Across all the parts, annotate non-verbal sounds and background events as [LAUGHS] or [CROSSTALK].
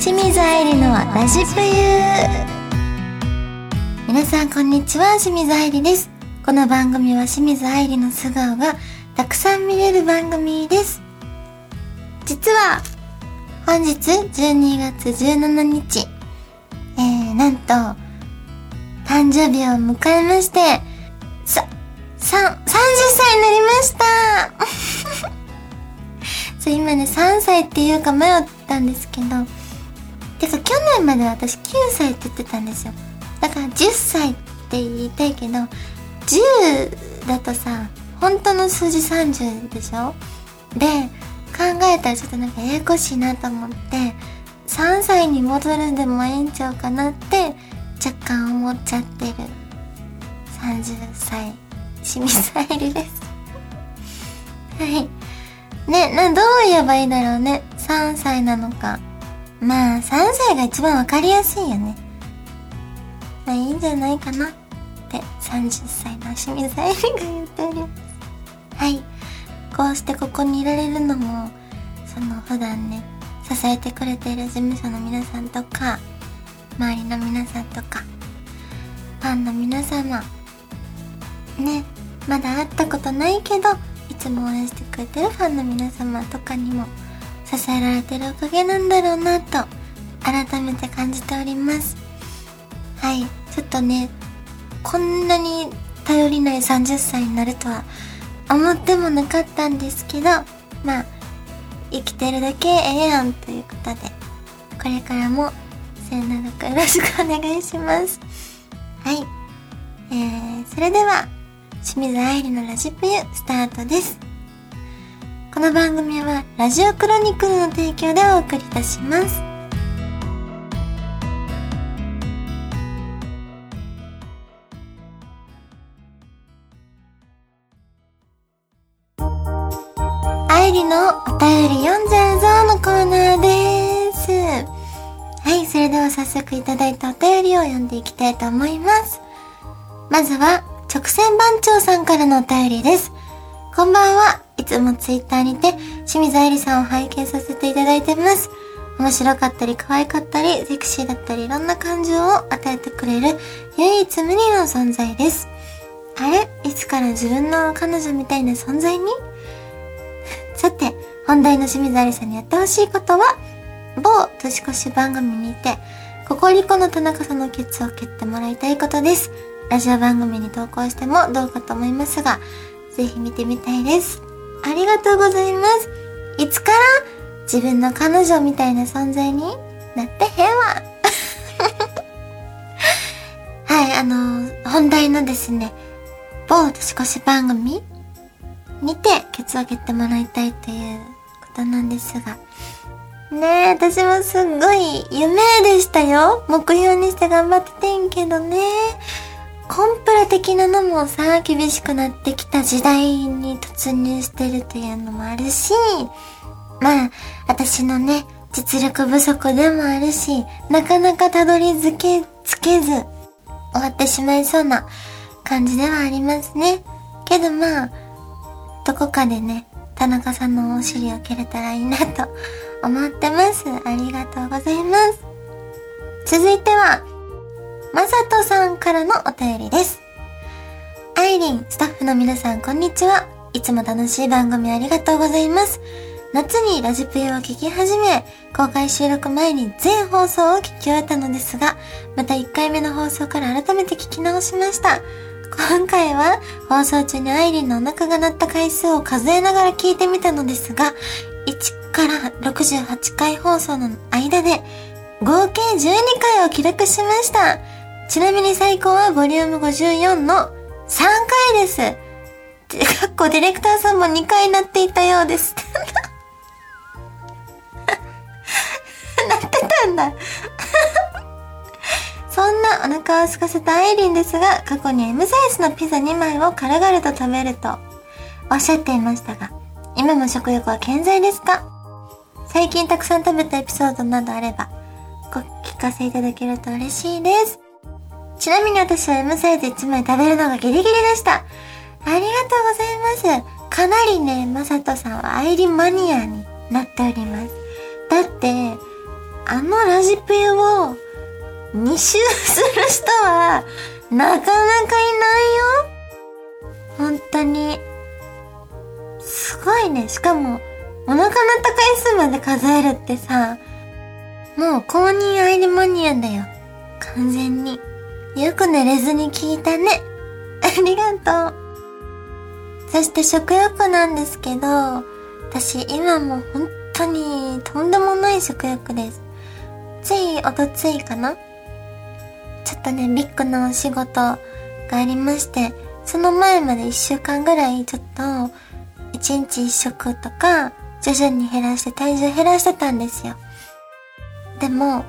清水愛理のラジプユ皆さんこんにちは。清水愛理です。この番組は清水愛理の素顔がたくさん見れる番組です。実は本日12月17日。えー、なんと誕生日を迎えましてさ、さ、30歳になりました。[LAUGHS] そう、今ね、3歳っていうか迷ったんですけど、てか去年まで私9歳って言ってたんですよ。だから10歳って言いたいけど、10だとさ、本当の数字30でしょ？で、考えたらちょっとなんかややこしいなと思って、3歳に戻るんでもええんちゃうかなって若干思っちゃってる。30歳清水愛理です。はい。ねなどう言えばいいだろうね。3歳なのか。まあ3歳が一番わかりやすいよね。まあいいんじゃないかなって30歳の清水愛理が言っておりますはい。こうしてここにいられるのもその普段ね支えてくれている事務所の皆さんとか周りの皆さんとかファンの皆様ねまだ会ったことないけどいつも応援してくれてるファンの皆様とかにも支えられてるおかげなんだろうなと改めて感じております。はいちょっとねこんなに頼りない30歳になるとは思ってもなかったんですけどまあ生きてるだけええやんということでこれからも末永くよろしくお願いします。はいえー、それでは清水愛理のラジプユスタートです。この番組はラジオクロニクルの提供でお送りいたします愛理のお便り読んじゃうぞのコーナーです。はい、それでは早速いただいたお便りを読んでいきたいと思います。まずは、直線番長さんからのお便りです。こんばんは。いつもツイッターにて、清水愛理さんを拝見させていただいてます。面白かったり可愛かったり、セクシーだったり、いろんな感情を与えてくれる、唯一無二の存在です。あれ？いつから自分の彼女みたいな存在に？さて、本題の清水ありさんにやってほしいことは、某年越し番組にて、ココリコの田中さんのケツを蹴ってもらいたいことです。ラジオ番組に投稿してもどうかと思いますが、ぜひ見てみたいです。ありがとうございます。いつから自分の彼女みたいな存在になってへんわ。[LAUGHS] はい、あの、本題のですね、某年越し番組にてケツを蹴ってもらいたいということなんですが。ねえ、私もすっごい夢でしたよ。目標にして頑張っててんけどね。コンプラ的なのもさ、厳しくなってきた時代に突入してるというのもあるし、まあ、私のね、実力不足でもあるし、なかなかたどり着け、つけず、終わってしまいそうな感じではありますね。けどまあ、どこかでね、田中さんのお尻を蹴れたらいいなと思ってます。ありがとうございます。続いては、まさとさんからのお便りです。アイリン、スタッフの皆さん、こんにちは。いつも楽しい番組ありがとうございます。夏にラジプユを聞き始め、公開収録前に全放送を聞き終えたのですが、また1回目の放送から改めて聞き直しました。今回は放送中にアイリンのお腹が鳴った回数を数えながら聞いてみたのですが、1から68回放送の間で合計12回を記録しました。ちなみに最高はボリューム54の3回です。かっこディレクターさんも2回なっていたようです。なってたんだそんなお腹を空かせたアイリンですが、過去に M サイズのピザ2枚を軽々と食べるとおっしゃっていましたが、今も食欲は健在ですか？最近たくさん食べたエピソードなどあれば、ご聞かせいただけると嬉しいです。ちなみに私は M サイズ1枚食べるのがギリギリでした。ありがとうございます。かなりね、まさとさんはアイリマニアになっております。だって、あのラジプユを2周する人はなかなかいないよ。本当に。すごいね。しかも、お腹の高い数まで数えるってさ、もう公認アイリマニアだよ。完全に。よく寝れずに聞いたね。[LAUGHS] ありがとう。そして食欲なんですけど、私今も本当にとんでもない食欲です。ついおとついかな？ちょっとね、ビッグなお仕事がありまして、その前まで一週間ぐらいちょっと、一日一食とか、徐々に減らして体重減らしてたんですよ。でも、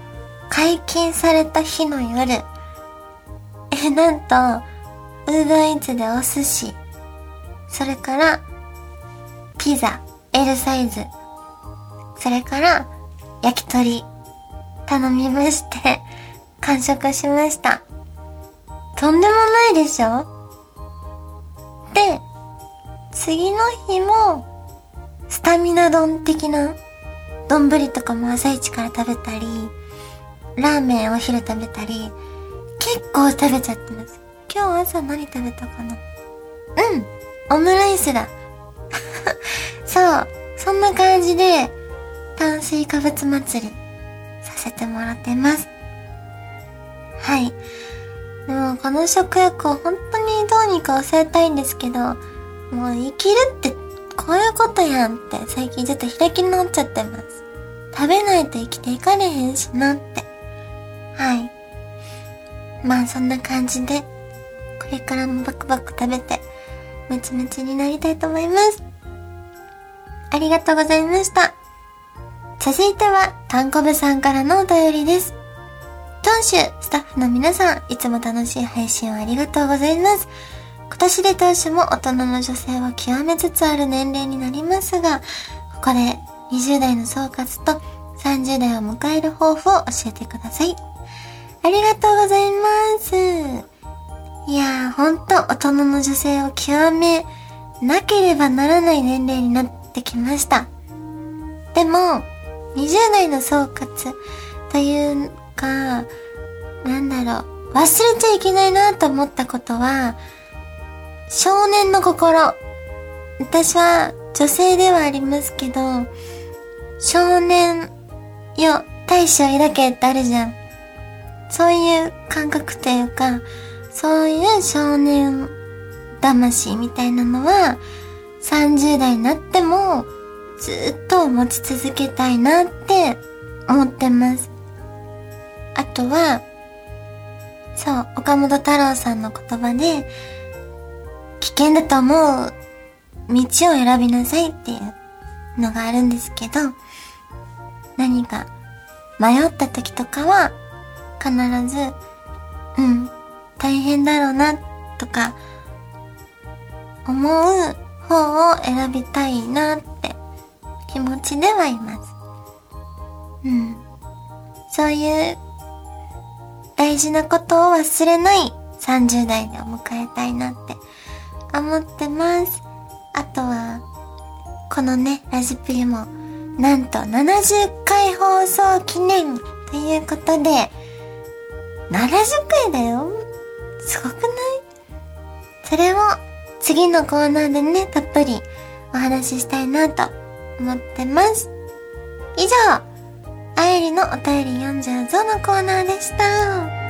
解禁された日の夜、え、なんと、ウーバーイーツでお寿司、それから、ピザ、L サイズ、それから、焼き鳥、頼みまして、完食しました。とんでもないでしょ？で、次の日も、スタミナ丼的な、丼とかも朝一から食べたり、ラーメンお昼食べたり、結構食べちゃってます。今日朝何食べたかな？うんオムライスだ [LAUGHS] そう、そんな感じで、炭水化物祭り、させてもらってます。はい。でも、この食欲を本当にどうにか抑えたいんですけど、もう生きるってこういうことやんって最近ちょっと開き直っちゃってます。食べないと生きていかれへんしなって。はい。まあそんな感じで、これからもバクバク食べて、ムチムチになりたいと思います。ありがとうございました。続いては、たんこぶさんからのお便りです。当主、スタッフの皆さん、いつも楽しい配信をありがとうございます。今年で当主も大人の女性を極めつつある年齢になりますが、ここで20代の総括と30代を迎える抱負を教えてください。ありがとうございます。いやー、ほんと大人の女性を極めなければならない年齢になってきました。でも、20代の総括というか、なんだろう、忘れちゃいけないなと思ったことは、少年の心。私は女性ではありますけど、少年よ、大将抱けってあるじゃん。そういう感覚というか、そういう少年魂みたいなのは、30代になってもずっと持ち続けたいなって思ってます。あとは、そう、岡本太郎さんの言葉で、危険だと思う道を選びなさいっていうのがあるんですけど、何か迷った時とかは、必ず、うん、大変だろうな、とか、思う方を選びたいなって気持ちではいます。うん。そういう大事なことを忘れない30代でを迎えたいなって思ってます。あとは、このね、ラジプリも、なんと70回放送記念ということで、70回だよすごくない？それを次のコーナーでね、たっぷりお話ししたいなと思ってます。以上、あゆりのお便り読んじゃうぞのコーナーでした。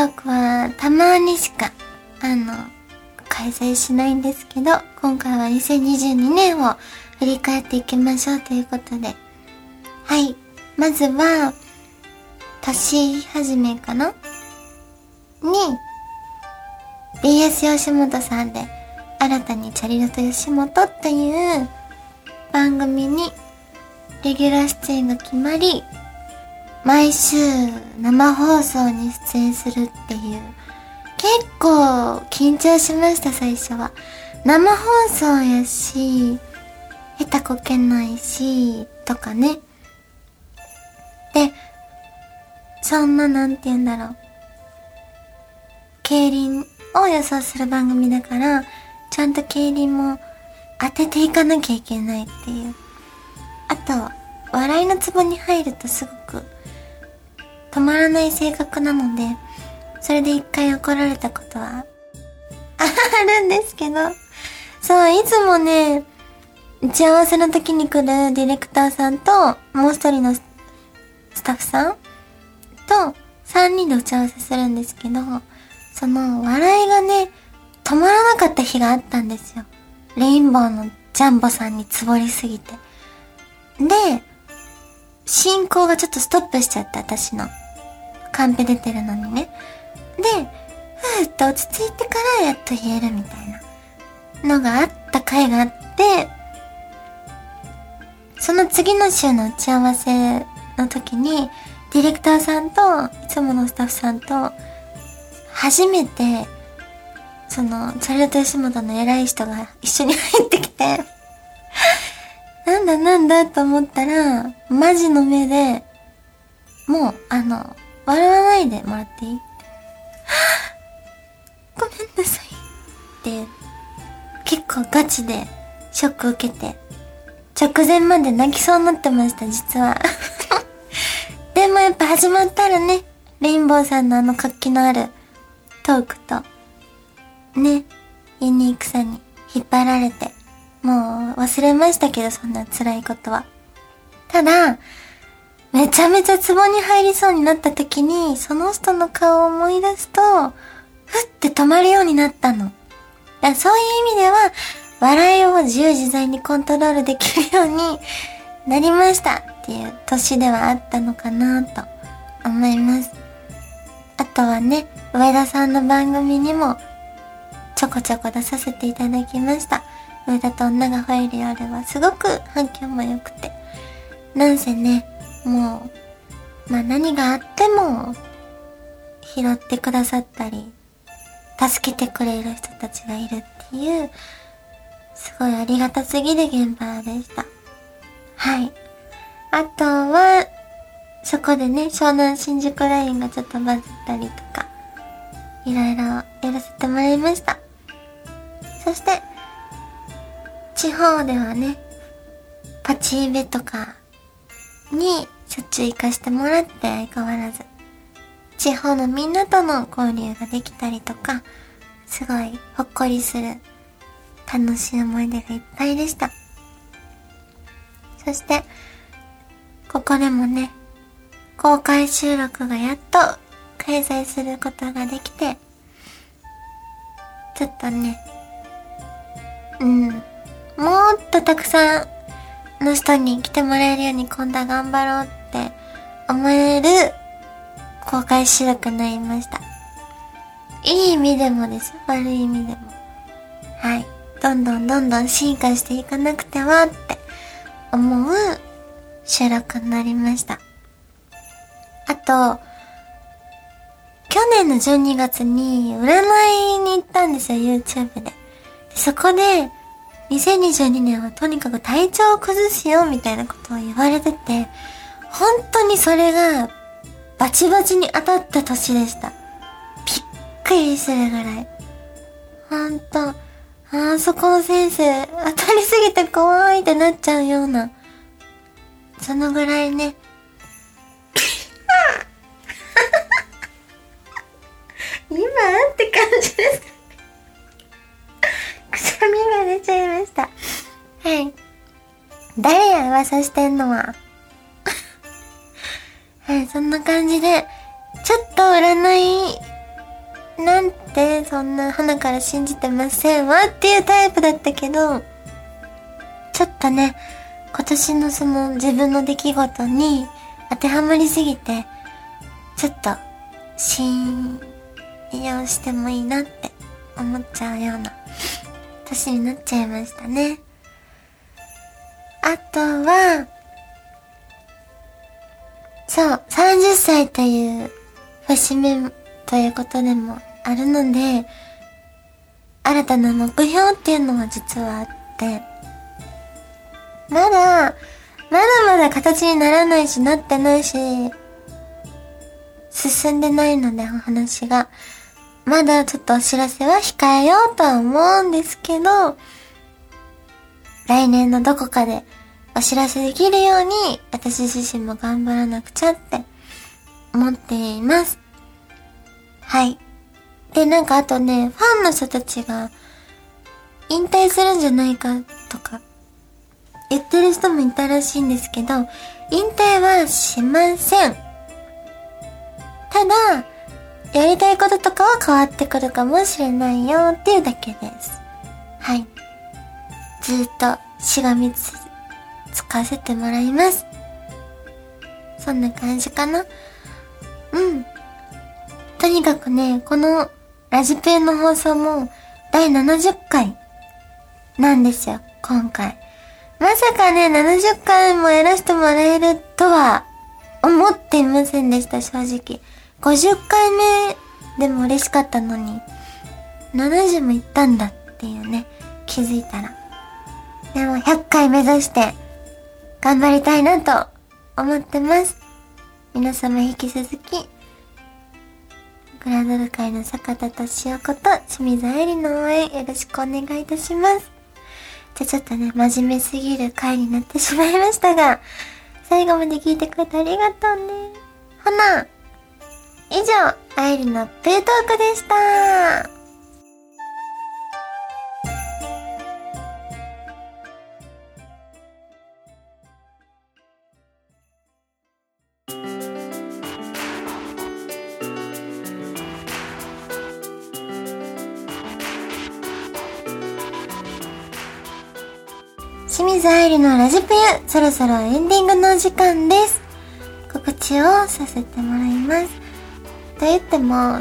トークはたまにしか、あの、開催しないんですけど、今回は2022年を振り返っていきましょうということで。はい。まずは、年始めかな？に、BS 吉本さんで、新たにチャリロと吉本っていう番組に、レギュラー出演が決まり、毎週生放送に出演するっていう、結構緊張しました、最初は。生放送やし、下手こけないし、とかね。で、そんななんて言うんだろう。競輪を予想する番組だから、ちゃんと競輪も当てていかなきゃいけないっていう。あと、笑いのツボに入るとすごく止まらない性格なので、それで一回怒られたことは [LAUGHS] あるんですけど、そう、いつもね、打ち合わせの時に来るディレクターさんと、もう一人のスタッフさんと、三人で打ち合わせするんですけど、その、笑いがね、止まらなかった日があったんですよ。レインボーのジャンボさんにつぼりすぎて。で、進行がちょっとストップしちゃった、私の。カンペ出てるのにね。で、ふーっと落ち着いてからやっと言えるみたいなのがあった回があって、その次の週の打ち合わせの時に、ディレクターさんと、いつものスタッフさんと、初めて、その、チャレト吉本の偉い人が一緒に入ってきてなんだなんだと思ったら、マジの目で、もう、あの、笑わないでもらっていい？[GASPS] ごめんなさい。って、結構ガチでショック受けて、直前まで泣きそうになってました、実は。[LAUGHS] でもやっぱ始まったらね、レインボーさんのあの活気のあるトークと、ね、ユニークさに引っ張られて、もう忘れましたけど、そんな辛いことは。ただ、めちゃめちゃツボに入りそうになった時に、その人の顔を思い出すと、ふって止まるようになったの。だそういう意味では、笑いを自由自在にコントロールできるようになりましたっていう年ではあったのかなと思います。あとはね、上田さんの番組にもちょこちょこ出させていただきました。上田と女が吠える夜はすごく反響も良くて。なんせね、もう、まあ何があっても拾ってくださったり、助けてくれる人たちがいるっていう、すごいありがたすぎる現場でした。はい。あとは、そこでね、湘南新宿ラインがちょっとバズったりとか、いろいろやらせてもらいました。そして、地方ではね、パチイベとかにしょっちゅう行かしてもらって相変わらず、地方のみんなとの交流ができたりとか、すごいほっこりする楽しい思い出がいっぱいでした。そして、ここでもね、公開収録がやっと開催することができて、ちょっとね、うん、もっとたくさんの人に来てもらえるように今度は頑張ろうっって思える公開収録になりました。いい意味でもです。悪い意味でも。はい。どんどんどんどん進化していかなくてはって思う収録になりました。あと、去年の12月に占いに行ったんですよ、YouTube。でそこで、2022年はとにかく体調を崩すよ、みたいなことを言われてて、本当にそれが、バチバチに当たった年でした。びっくりするぐらい。ほんと、あそこの先生、当たりすぎて怖いってなっちゃうような、そのぐらいね、[LAUGHS] 今って感じですくしゃみが出ちゃいました。はい。誰や？噂してんのは。はい、そんな感じで、ちょっと占い、なんて、そんな花から信じてませんわっていうタイプだったけど、ちょっとね、今年のその自分の出来事に当てはまりすぎて、ちょっと、信用してもいいなって思っちゃうような年になっちゃいましたね。あとは、そう、30歳という節目ということでもあるので、新たな目標っていうのが実はあって、まだ、まだまだ形にならないし、なってないし、進んでないので、お話が。まだちょっとお知らせは控えようとは思うんですけど、来年のどこかでお知らせできるように、私自身も頑張らなくちゃって思っています。はい。で、なんかあとね、ファンの人たちが、引退するんじゃないかとか、言ってる人もいたらしいんですけど、引退はしません。ただ、やりたいこととかは変わってくるかもしれないよっていうだけです。はい。ずっとしがみつ、つかせてもらいます。そんな感じかな。うん。とにかくね、このラジペンの放送も第70回なんですよ、今回。まさかね、70回もやらせてもらえるとは思っていませんでした、正直。50回目でも嬉しかったのに、70も行ったんだっていうね、気づいたら。でも100回目指して頑張りたいなと思ってます。皆様引き続き、グランドル界の坂田敏夫こと清水愛理の応援よろしくお願いいたします。じゃちょっとね、真面目すぎる回になってしまいましたが、最後まで聞いてくれてありがとうね。ほな、以上、愛理のプートークでした。清水愛理のラジプユ、そろそろエンディングのお時間です。告知をさせてもらいます。と言っても、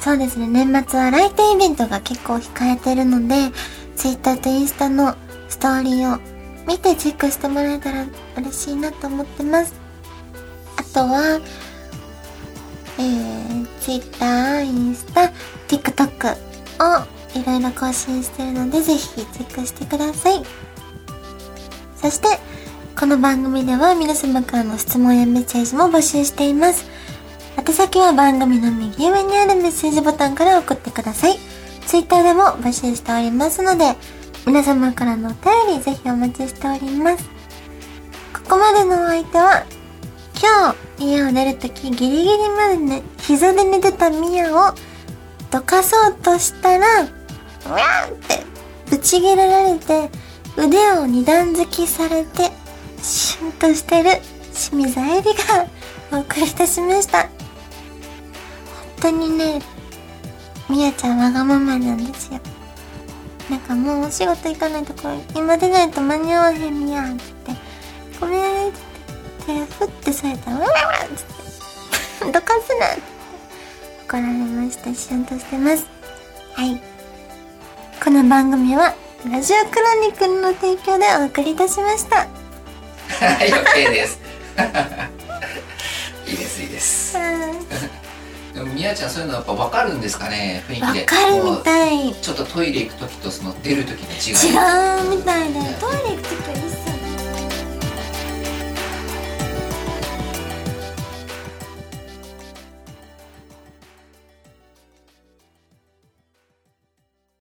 そうですね、年末は来店イベントが結構控えてるので、Twitter とインスタのストーリーを見てチェックしてもらえたら嬉しいなと思ってます。あとは、えー、Twitter、インスタ、TikTok をいろいろ更新してるので、ぜひチェックしてください。そして、この番組では皆様からの質問やメッセージも募集しています。宛先は番組の右上にあるメッセージボタンから送ってください。Twitter でも募集しておりますので、皆様からのお便りぜひお待ちしております。ここまでのお相手は、今日家を出るときギリギリまでね、膝で寝てたミヤをどかそうとしたら、うわーってぶち切れられて、腕を二段突きされて、シュンとしてる清水愛理がお送りいたしました。本当にね、みやちゃんわがままなんですよ。なんかもうお仕事行かないとこ今出ないと間に合わへんみやんって言って、ごめんって言って、手振ってされたら、うわわって言って、どかすなって怒られました。シュンとしてます。はい。この番組はラジオクロニクルの提供でお送りいたしました。はい OK [LAUGHS] です。いいですいいです。でもみやちゃんそういうのやっぱ分かるんですかね雰囲気で。分かるみたい。ちょっとトイレ行く時とその出る時の違い。違うみたいでトイレ行く時は